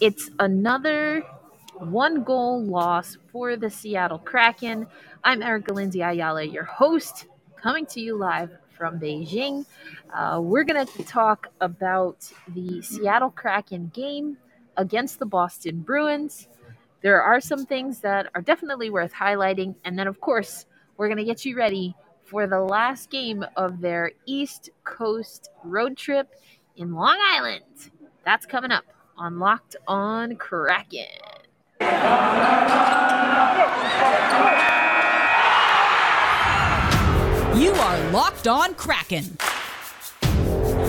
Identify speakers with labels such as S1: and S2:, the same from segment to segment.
S1: it's another one goal loss for the Seattle Kraken. I'm Erica Lindsay Ayala, your host, coming to you live from Beijing. Uh, we're going to talk about the Seattle Kraken game against the Boston Bruins. There are some things that are definitely worth highlighting. And then, of course, we're going to get you ready for the last game of their East Coast road trip in Long Island. That's coming up on Locked on Kraken.
S2: You are Locked on Kraken.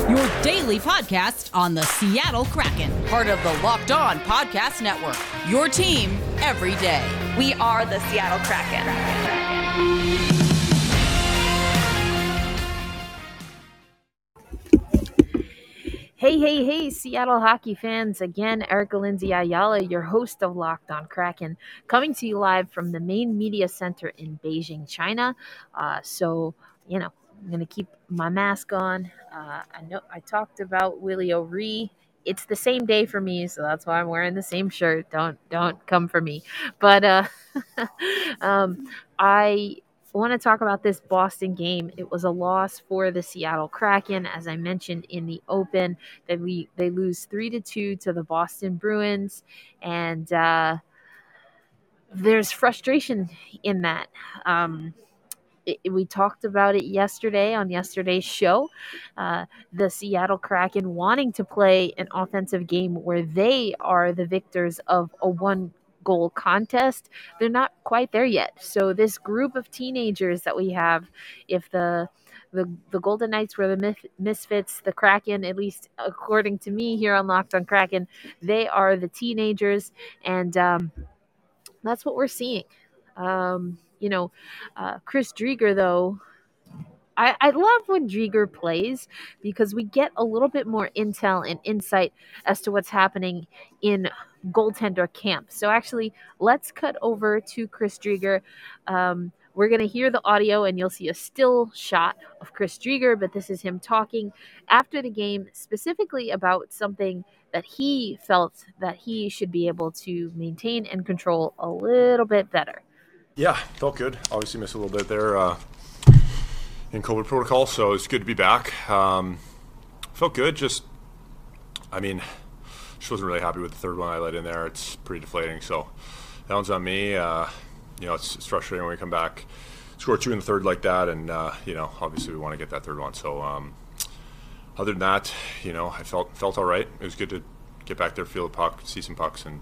S2: Your daily podcast on the Seattle Kraken, part of the Locked On Podcast Network. Your team every day.
S3: We are the Seattle Kraken.
S1: Hey, hey, hey, Seattle hockey fans. Again, Erica Lindsay Ayala, your host of Locked on Kraken, coming to you live from the main media center in Beijing, China. Uh, so, you know, I'm going to keep my mask on. Uh, I know I talked about Willie O'Ree. It's the same day for me, so that's why I'm wearing the same shirt. Don't don't come for me. But uh, um, I I want to talk about this Boston game. It was a loss for the Seattle Kraken, as I mentioned in the open. That we they lose three to two to the Boston Bruins, and uh, there's frustration in that. Um, it, we talked about it yesterday on yesterday's show. Uh, the Seattle Kraken wanting to play an offensive game where they are the victors of a one goal contest. They're not quite there yet. So this group of teenagers that we have, if the the, the Golden Knights were the myth, misfits, the Kraken, at least according to me here on Locked on Kraken, they are the teenagers, and um, that's what we're seeing. Um, you know, uh, Chris Driedger, though, I, I love when Driedger plays because we get a little bit more intel and insight as to what's happening in goaltender camp. So actually, let's cut over to Chris Driedger. Um, we're going to hear the audio and you'll see a still shot of Chris Driedger, but this is him talking after the game specifically about something that he felt that he should be able to maintain and control a little bit better.
S4: Yeah, felt good. Obviously missed a little bit there. Uh in COVID protocol, so it's good to be back. Um, felt good. Just, I mean, just wasn't really happy with the third one I let in there. It's pretty deflating. So that one's on me. Uh, you know, it's, it's, frustrating when we come back, score two in the third like that, and uh, you know, obviously we want to get that third one. So um, other than that, you know, I felt felt all right. It was good to get back there, feel the puck, see some pucks, and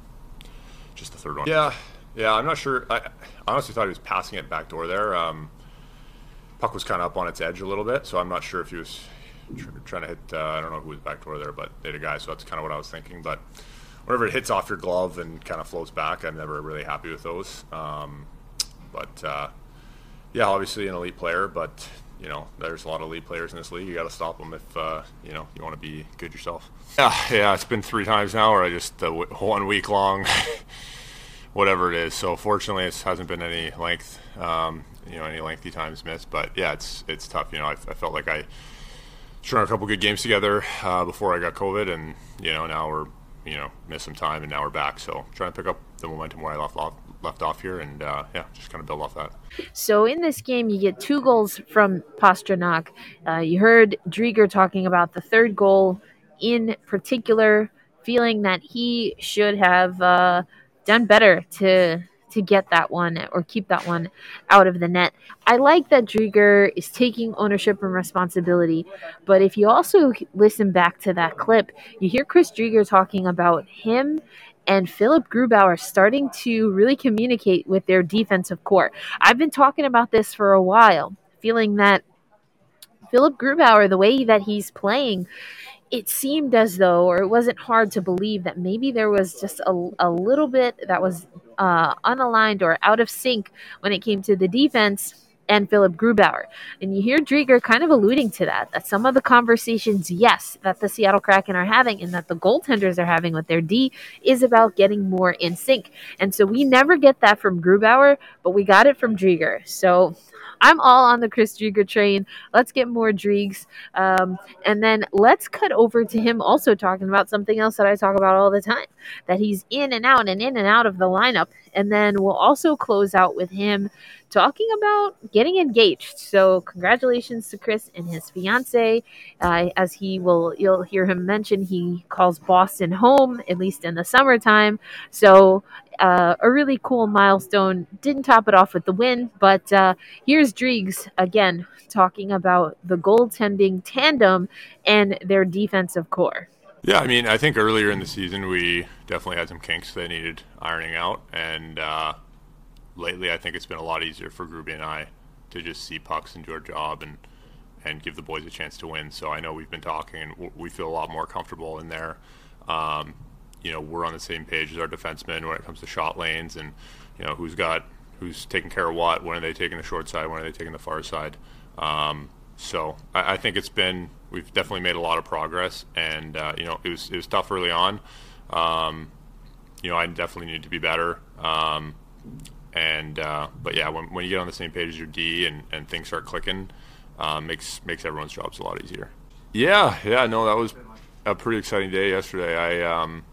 S4: just the third one. Yeah, yeah. I'm not sure. I honestly thought he was passing it back door there. Um, puck was kind of up on its edge a little bit, so I'm not sure if he was tr- trying to hit. Uh, I don't know who was back door there, but they had a guy, so that's kind of what I was thinking. But whenever it hits off your glove and kind of floats back, I'm never really happy with those. Um, but uh, yeah, obviously an elite player, but you know, there's a lot of elite players in this league. You got to stop them if uh, you know you want to be good yourself. Yeah, yeah, it's been three times now, where I just uh, one week long, whatever it is. So fortunately, it hasn't been any length. Um, you know any lengthy times missed. But yeah, it's it's tough. You know, I, I felt like I strung a couple good games together uh, before I got COVID, and you know now we're you know missed some time, and now we're back. So trying to pick up the momentum where I left off left off here, and uh, yeah, just kind of build off that.
S1: So in this game, you get two goals from Pastrnak. Uh, you heard Driedger talking about the third goal in particular, feeling that he should have uh, done better to to get that one or keep that one out of the net. I like that Driedger is taking ownership and responsibility, but if you also listen back to that clip, you hear Chris Driedger talking about him and Philip Grubauer starting to really communicate with their defensive core. I've been talking about this for a while, feeling that Philip Grubauer, the way that he's playing, it seemed as though, or it wasn't hard to believe that maybe there was just a, a little bit that was uh, unaligned or out of sync when it came to the defense and Philip Grubauer. And you hear Driedger kind of alluding to that, that some of the conversations, yes, that the Seattle Kraken are having and that the goaltenders are having with their D is about getting more in sync. And so we never get that from Grubauer, but we got it from Driedger. So I'm all on the Chris Driedger train. Let's get more Driegs. Um, and then let's cut over to him also talking about something else that I talk about all the time that he's in and out and in and out of the lineup. And then we'll also close out with him talking about getting engaged. So, congratulations to Chris and his fiance. Uh, as he will, you'll hear him mention, he calls Boston home, at least in the summertime. So, uh, a really cool milestone. Didn't top it off with the win, but uh, here's Driegs again talking about the goaltending tandem and their defensive core.
S4: Yeah, I mean, I think earlier in the season we definitely had some kinks that needed ironing out, and uh, lately I think it's been a lot easier for Gruby and I to just see pucks and do our job and and give the boys a chance to win. So I know we've been talking, and we feel a lot more comfortable in there. Um, you know, we're on the same page as our defensemen when it comes to shot lanes, and you know who's got who's taking care of what. When are they taking the short side? When are they taking the far side? Um, so I, I, think it's been we've definitely made a lot of progress, and uh, you know it was it was tough early on. Um, you know, I definitely need to be better. Um, and uh, but yeah, when, when you get on the same page as your D and, and things start clicking, uh, makes makes everyone's jobs a lot easier. Yeah, yeah, no, that was a pretty exciting day yesterday. I um,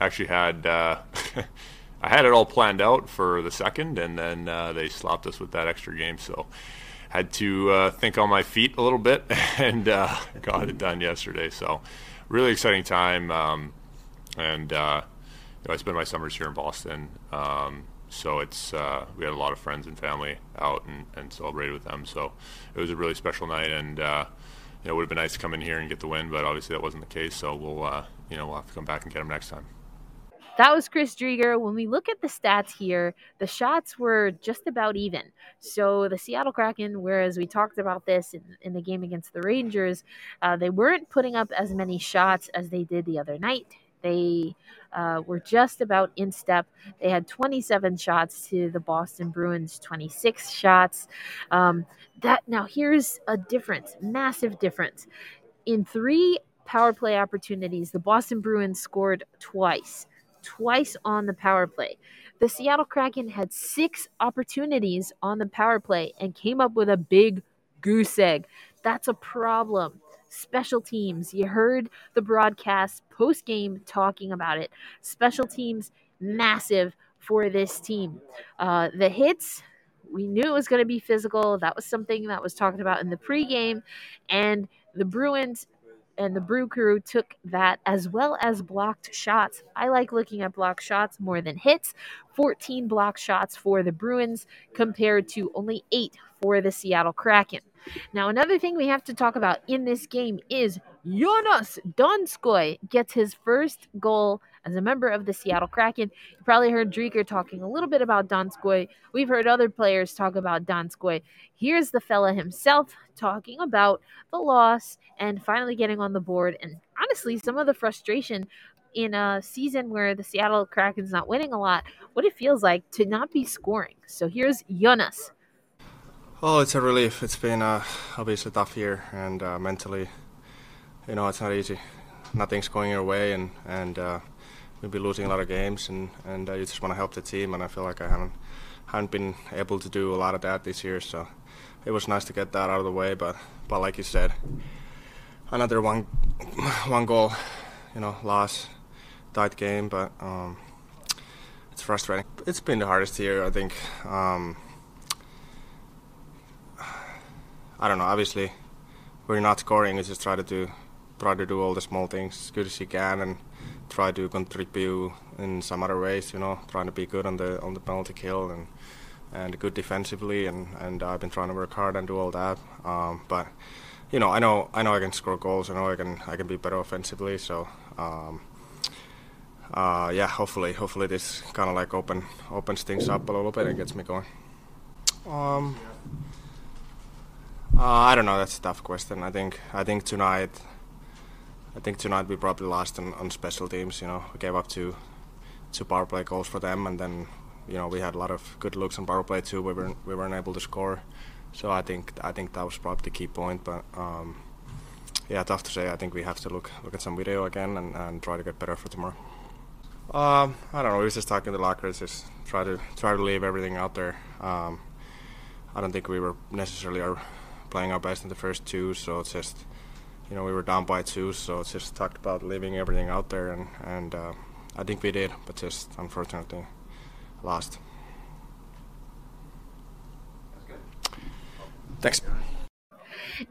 S4: actually had uh, I had it all planned out for the second, and then uh, they slapped us with that extra game, so had to uh, think on my feet a little bit and uh, got it done yesterday. So really exciting time, um, and you know, I spend my summers here in Boston. Um, so it's uh, we had a lot of friends and family out and, and celebrated with them. So it was a really special night, and uh, you know, it would have been nice to come in here and get the win, but obviously that wasn't the case. So we'll uh, you know we'll have to come back and get them next time.
S1: That was Chris Driedger. When we look at the stats here, the shots were just about even. So the Seattle Kraken, whereas we talked about this in, in the game against the Rangers, uh, they weren't putting up as many shots as they did the other night. They uh, were just about in step. They had 27 shots to the Boston Bruins 26 shots. Um, that now here's a difference, massive difference. In three power play opportunities, the Boston Bruins scored twice, twice on the power play. The Seattle Kraken had six opportunities on the power play and came up with a big goose egg. That's a problem special teams. You heard the broadcast post game talking about it. Special teams, massive for this team. Uh, the hits, we knew it was going to be physical. That was something that was talked about in the pregame. And the Bruins and the Brew Crew took that as well as blocked shots. I like looking at blocked shots more than hits. 14 blocked shots for the Bruins compared to only eight for the Seattle Kraken. Now, another thing we have to talk about in this game is Joonas Donskoi gets his first goal as a member of the Seattle Kraken. You probably heard Driedger talking a little bit about Donskoi. We've heard other players talk about Donskoi. Here's the fella himself talking about the loss and finally getting on the board and honestly some of the frustration in a season where the Seattle Kraken's not winning a lot, what it feels like to not be scoring. So here's Joonas
S5: well, it's a relief. It's been uh, obviously a tough year, and uh, mentally, you know, it's not easy. Nothing's going your way, and and uh, we'll be losing a lot of games, and and uh, you just want to help the team. And I feel like I haven't haven't been able to do a lot of that this year, so it was nice to get that out of the way. But but like you said, another one one goal, you know, loss, tight game, but um, it's frustrating. It's been the hardest year, I think. Um, I don't know. Obviously, we're not scoring. It's just try to do try to do all the small things as good as you can and try to contribute in some other ways. You know, trying to be good on the on the penalty kill and and good defensively. And and I've been trying to work hard and do all that. Um, but you know, I know I know I can score goals. I know I can I can be better offensively. So. Um, uh, yeah, hopefully, hopefully this kind of like open opens things up a little bit and gets me going. Um, uh, I don't know. That's a tough question. I think I think tonight, I think tonight we probably lost on, on special teams. You know, we gave up two two power play goals for them, and then you know we had a lot of good looks on power play too. We weren't we weren't able to score. So I think I think that was probably the key point. But um, yeah, tough to say. I think we have to look look at some video again and, and try to get better for tomorrow. Um, I don't know. We were just talking to the lockers, just try to try to leave everything out there. Um, I don't think we were necessarily playing our best in the first two. So it's just you know we were down by two, so it's just talked about leaving everything out there, and and uh, I think we did, but just unfortunately lost.
S4: Thanks.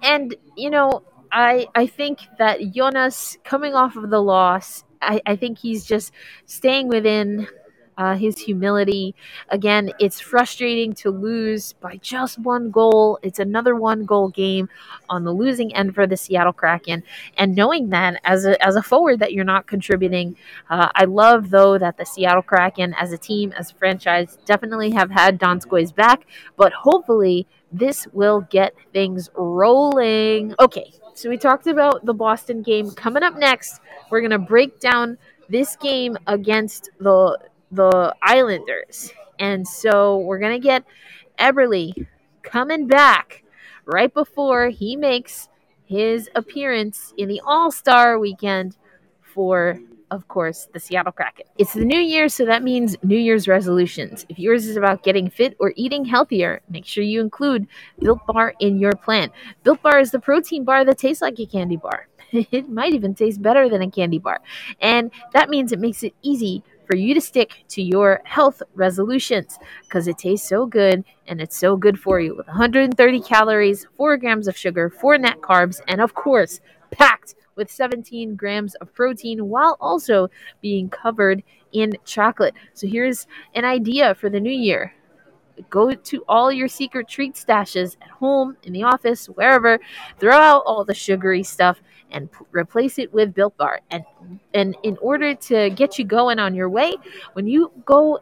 S1: And you know, I I think that Joonas coming off of the loss, I, I think he's just staying within uh, his humility. Again, it's frustrating to lose by just one goal. It's another one goal game on the losing end for the Seattle Kraken. And knowing that as a, as a forward that you're not contributing, uh, I love though that the Seattle Kraken as a team, as a franchise, definitely have had Donskoi's back, but hopefully this will get things rolling. Okay, so we talked about the Boston game. Coming up next, we're going to break down this game against the the Islanders. And so we're going to get Eberle coming back right before he makes his appearance in the All Star weekend for, of course, the Seattle Kraken. It's the new year, so that means New Year's resolutions. If yours is about getting fit or eating healthier, make sure you include Built Bar in your plan. Built Bar is the protein bar that tastes like a candy bar. It might even taste better than a candy bar. And that means it makes it easy for you to stick to your health resolutions because it tastes so good and it's so good for you with 130 calories, 4 grams of sugar, 4 net carbs, and of course, packed with 17 grams of protein while also being covered in chocolate. So here's an idea for the new year. Go to all your secret treat stashes at home, in the office, wherever. Throw out all the sugary stuff and p- replace it with Built Bar. And and in order to get you going on your way, when you go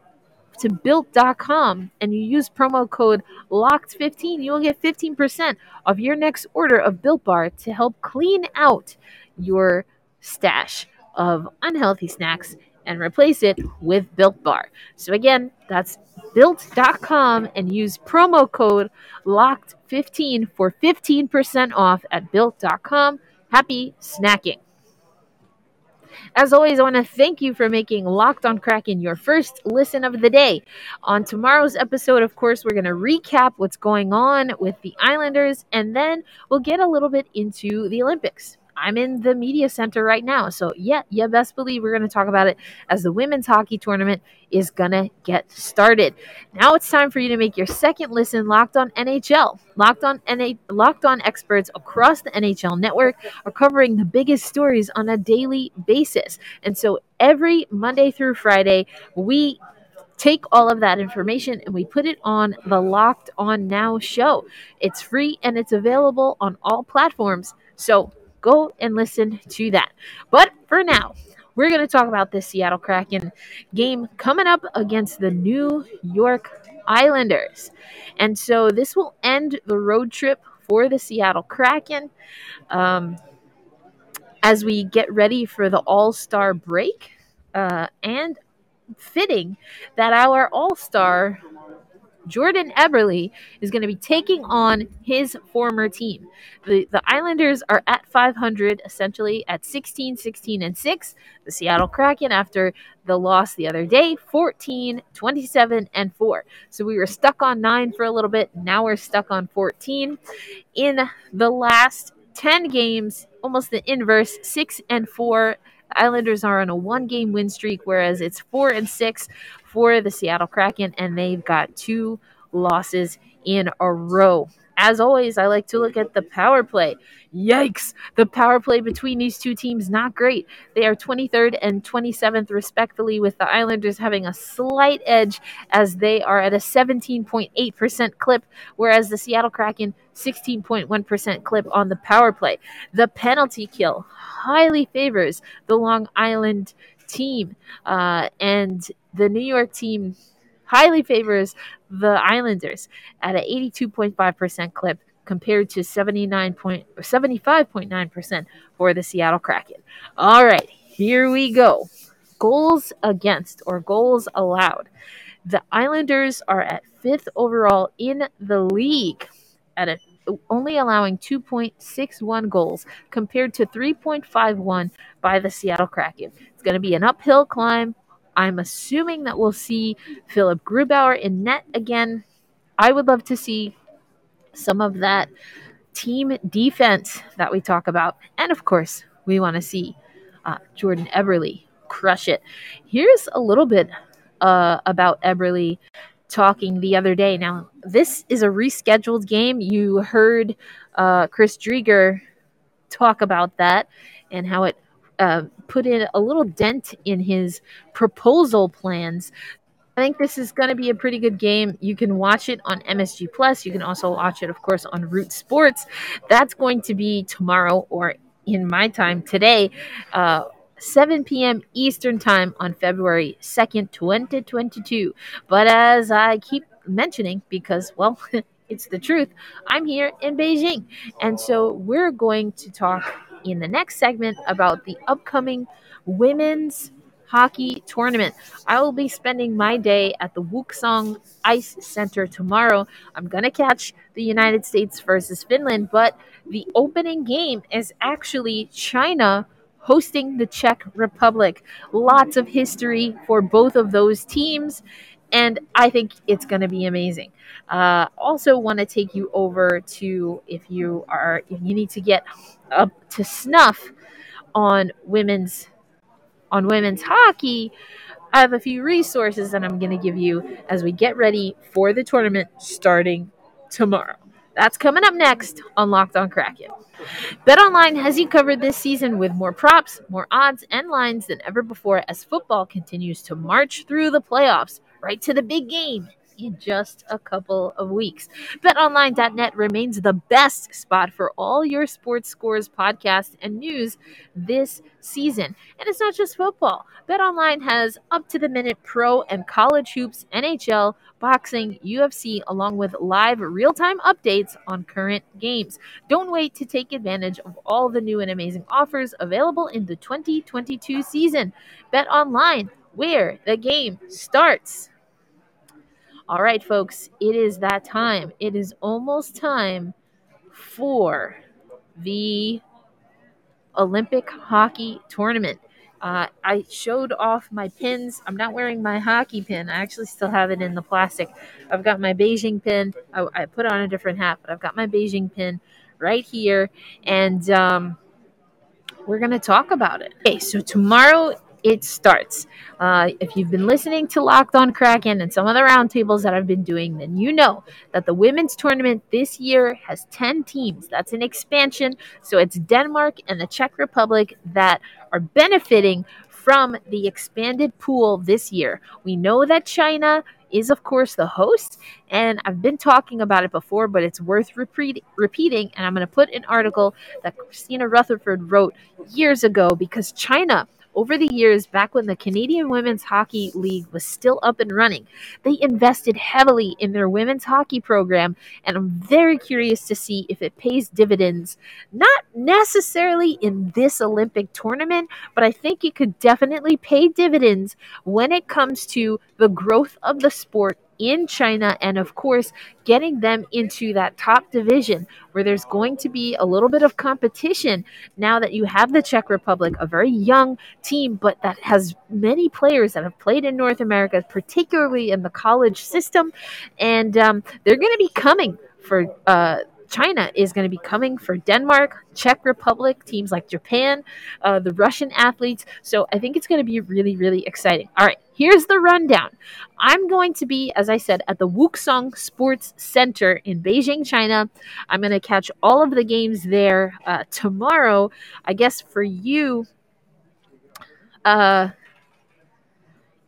S1: to built.com and you use promo code locked15 you'll get 15% of your next order of built bar to help clean out your stash of unhealthy snacks and replace it with built bar so again that's built.com and use promo code locked15 for 15% off at built.com happy snacking as always, I want to thank you for making Locked on Kraken your first listen of the day. On tomorrow's episode, of course, we're going to recap what's going on with the Islanders, and then we'll get a little bit into the Olympics. I'm in the media center right now. So, yeah, you best believe we're going to talk about it as the women's hockey tournament is going to get started. Now it's time for you to make your second listen locked on NHL. Locked on NA, locked on experts across the NHL network are covering the biggest stories on a daily basis. And so every Monday through Friday, we take all of that information and we put it on the Locked On Now show. It's free and it's available on all platforms. So go and listen to that. But for now, we're going to talk about this Seattle Kraken game coming up against the New York Islanders. And so this will end the road trip for the Seattle Kraken. Um, as we get ready for the All Star break, uh, and fitting that our All Star Jordan Eberle is going to be taking on his former team. The the Islanders are at 500 essentially at 16 16 and 6. The Seattle Kraken after the loss the other day 14 27 and 4. So we were stuck on 9 for a little bit. Now we're stuck on 14 in the last 10 games, almost the inverse, 6 and 4 Islanders are on a one game win streak, whereas it's four and six for the Seattle Kraken, and they've got two losses in a row. As always, I like to look at the power play. Yikes! The power play between these two teams not great. They are 23rd and 27th respectively, with the Islanders having a slight edge as they are at a 17.8% clip, whereas the Seattle Kraken 16.1% clip on the power play. The penalty kill highly favors the Long Island team, uh, and the New York team highly favors the Islanders at an 82.5% clip compared to 79 point, 75.9% for the Seattle Kraken. All right, here we go. Goals against or goals allowed. The Islanders are at fifth overall in the league at only allowing 2.61 goals compared to 3.51 by the Seattle Kraken. Going to be an uphill climb I'm assuming that we'll see Philip Grubauer in net again. I would love to see some of that team defense that we talk about. And of course, we want to see uh, Jordan Eberle crush it. Here's a little bit uh, about Eberle talking the other day. Now, this is a rescheduled game. You heard uh, Chris Driedger talk about that and how it uh, put in a little dent in his proposal plans. I think this is going to be a pretty good game. You can watch it on MSG Plus. You can also watch it, of course, on Root Sports. That's going to be tomorrow or in my time today, uh, 7 p.m. Eastern Time on February 2nd, 2022. But as I keep mentioning, because, well, it's the truth, I'm here in Beijing. And so we're going to talk in the next segment about the upcoming women's hockey tournament. I will be spending my day at the Wukesong Ice Center tomorrow. I'm going to catch the United States versus Finland, but the opening game is actually China hosting the Czech Republic. Lots of history for both of those teams, and I think it's going to be amazing. Uh, also, want to take you over to if you are if you need to get up to snuff on women's on women's hockey. I have a few resources that I'm going to give you as we get ready for the tournament starting tomorrow. That's coming up next on Locked on Kraken. BetOnline has you covered this season with more props, more odds, and lines than ever before as football continues to march through the playoffs right to the big game in just a couple of weeks. BetOnline.net remains the best spot for all your sports scores, podcasts, and news this season. And it's not just football. BetOnline has up to the minute pro and college hoops, NHL, boxing, UFC, along with live real time updates on current games. Don't wait to take advantage of all the new and amazing offers available in the 2022 season. BetOnline, where the game starts. All right, folks, it is that time. It is almost time for the Olympic hockey tournament. Uh, I showed off my pins. I'm not wearing my hockey pin. I actually still have it in the plastic. I've got my Beijing pin. I, I put on a different hat, but I've got my Beijing pin right here. And um, we're going to talk about it. Okay, so tomorrow it starts. Uh, if you've been listening to Locked on Kraken and some of the roundtables that I've been doing, then you know that the women's tournament this year has 10 teams. That's an expansion. So it's Denmark and the Czech Republic that are benefiting from the expanded pool this year. We know that China is, of course, the host, and I've been talking about it before, but it's worth repeat- repeating. And I'm going to put an article that Kristina Rutherford wrote years ago because China over the years, back when the Canadian Women's Hockey League was still up and running, they invested heavily in their women's hockey program, and I'm very curious to see if it pays dividends. Not necessarily in this Olympic tournament, but I think it could definitely pay dividends when it comes to the growth of the sport in China and, of course, getting them into that top division where there's going to be a little bit of competition now that you have the Czech Republic, a very young team, but that has many players that have played in North America, particularly in the college system. And um, they're going to be coming for. Uh, China is going to be coming for Denmark, Czech Republic, teams like Japan, uh, the Russian athletes. So I think it's going to be really, really exciting. All right, here's the rundown. I'm going to be, as I said, at the Wukesong Sports Center in Beijing, China. I'm going to catch all of the games there uh, tomorrow. I guess for you, uh,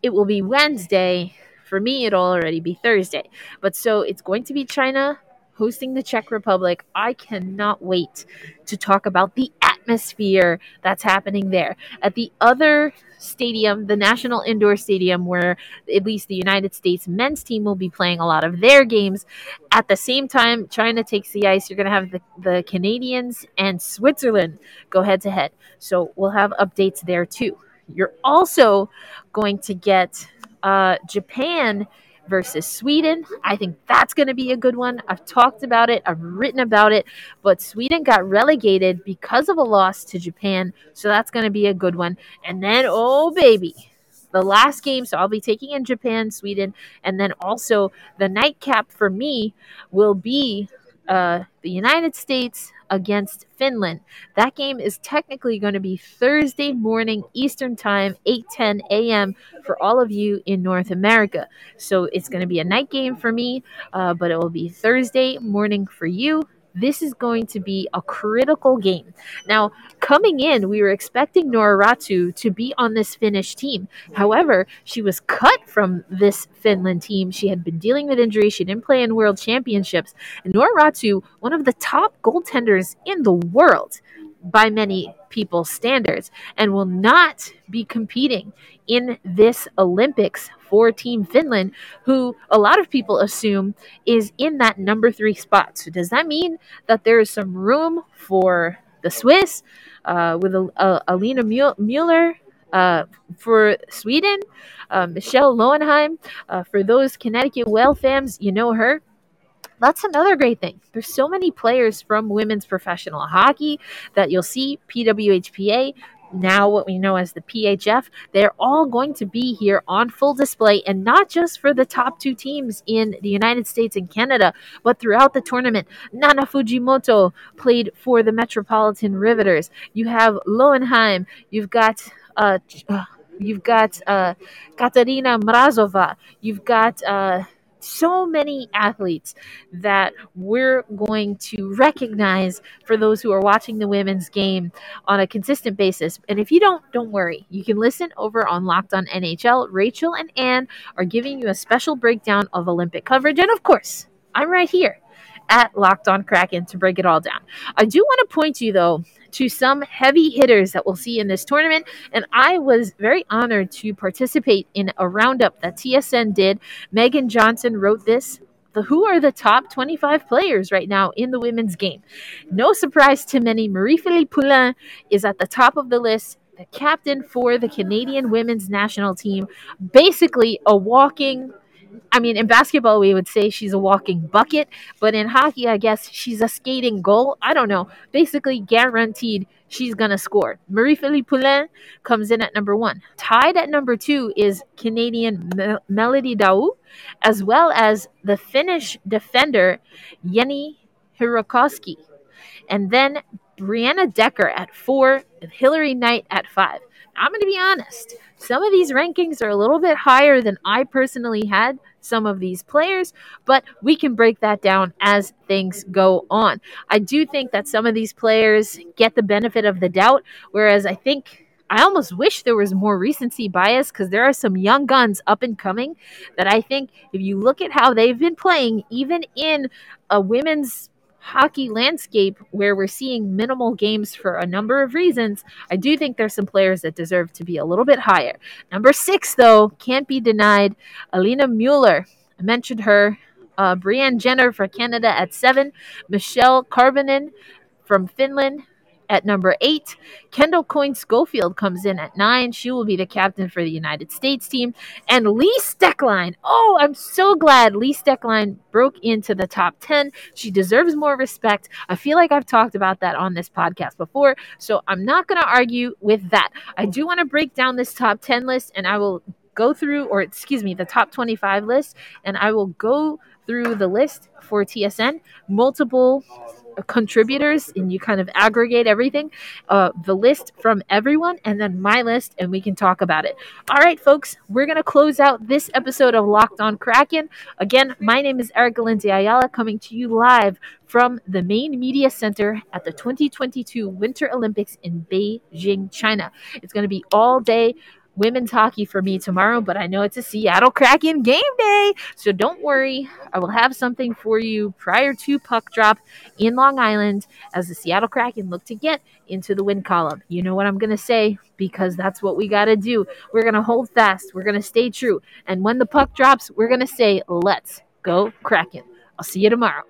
S1: it will be Wednesday. For me, it'll already be Thursday. But so it's going to be China hosting the Czech Republic. I cannot wait to talk about the atmosphere that's happening there. At the other stadium, the National Indoor Stadium, where at least the United States men's team will be playing a lot of their games. At the same time, China takes the ice. You're going to have the, the Canadians and Switzerland go head to head. So we'll have updates there too. You're also going to get uh, Japan versus Sweden. I think that's going to be a good one. I've talked about it, I've written about it, but Sweden got relegated because of a loss to Japan. So that's going to be a good one. And then, oh, baby. The last game, so I'll be taking in Japan, Sweden, and then also the nightcap for me will be uh, the United States against Finland. That game is technically going to be Thursday morning Eastern Time, 8:10 a.m. for all of you in North America. So it's going to be a night game for me, uh, but it will be Thursday morning for you. This is going to be a critical game. Now, coming in, we were expecting Noora Räty to be on this Finnish team. However, she was cut from this Finland team. She had been dealing with injury. She didn't play in World Championships. And Noora Räty, one of the top goaltenders in the world by many people's standards, and will not be competing in this Olympics for Team Finland, who a lot of people assume is in that number three spot. So, does that mean that there is some room for the Swiss uh, with uh, Alina Mueller? Uh, for Sweden, uh, Michelle Löwenhielm. Uh, for those Connecticut Whale fans, you know her that's another great thing. There's so many players from women's professional hockey that you'll see PWHPA now what we know as the PHF, they're all going to be here on full display and not just for the top two teams in the United States and Canada, but throughout the tournament. Nana Fujimoto played for the Metropolitan Riveters. You have Löwenhielm, you've got uh, uh you've got uh, Katerina Mrazova, you've got uh, so many athletes that we're going to recognize for those who are watching the women's game on a consistent basis. And if you don't, don't worry. You can listen over on Locked On NHL. Rachel and Ann are giving you a special breakdown of Olympic coverage. And of course, I'm right here at Locked On Kraken to break it all down. I do want to point you, though, to some heavy hitters that we'll see in this tournament. And I was very honored to participate in a roundup that TSN did. Megan Johnson wrote this. Who are the top 25 players right now in the women's game? No surprise to many, Marie-Philip Poulin is at the top of the list the captain for the Canadian women's national team, basically a walking I mean, in basketball, we would say she's a walking bucket, but in hockey, I guess she's a skating goal. I don't know. Basically, guaranteed she's going to score. Marie-Philip Poulin comes in at number one. Tied at number two is Canadian Mel- Mélodie Daoust, as well as the Finnish defender Jenni Hiirikoski. And then Brianna Decker at four, and Hilary Knight at five. I'm going to be honest. Some of these rankings are a little bit higher than I personally had some of these players, but we can break that down as things go on. I do think that some of these players get the benefit of the doubt, whereas I think. I almost wish there was more recency bias because there are some young guns up and coming that I think if you look at how they've been playing, even in a women's hockey landscape where we're seeing minimal games for a number of reasons, I do think there's some players that deserve to be a little bit higher. Number six, though, can't be denied. Alina Mueller. I mentioned her. Uh, Brianne Jenner for Canada at seven. Michelle Karvinen from Finland at number eight. Kendall Coyne Schofield comes in at nine. She will be the captain for the United States team. And Lee Stecklein. Oh, I'm so glad Lee Stecklein broke into the top 10. She deserves more respect. I feel like I've talked about that on this podcast before, so I'm not going to argue with that. I do want to break down this top 10 list and I will go through, or excuse me, the top 25 list, and I will go through the list for TSN. Multiple contributors and you kind of aggregate everything, uh, the list from everyone, and then my list, and we can talk about it. All right, folks, we're going to close out this episode of Locked on Kraken. Again, my name is Erica Lindsay Ayala coming to you live from the main media center at the 2022 Winter Olympics in Beijing, China. It's going to be all day women's hockey for me tomorrow, but I know it's a Seattle Kraken game day. So don't worry. I will have something for you prior to puck drop in Long Island as the Seattle Kraken look to get into the win column. You know what I'm going to say because that's what we got to do. We're going to hold fast. We're going to stay true. And when the puck drops, we're going to say, let's go Kraken. I'll see you tomorrow.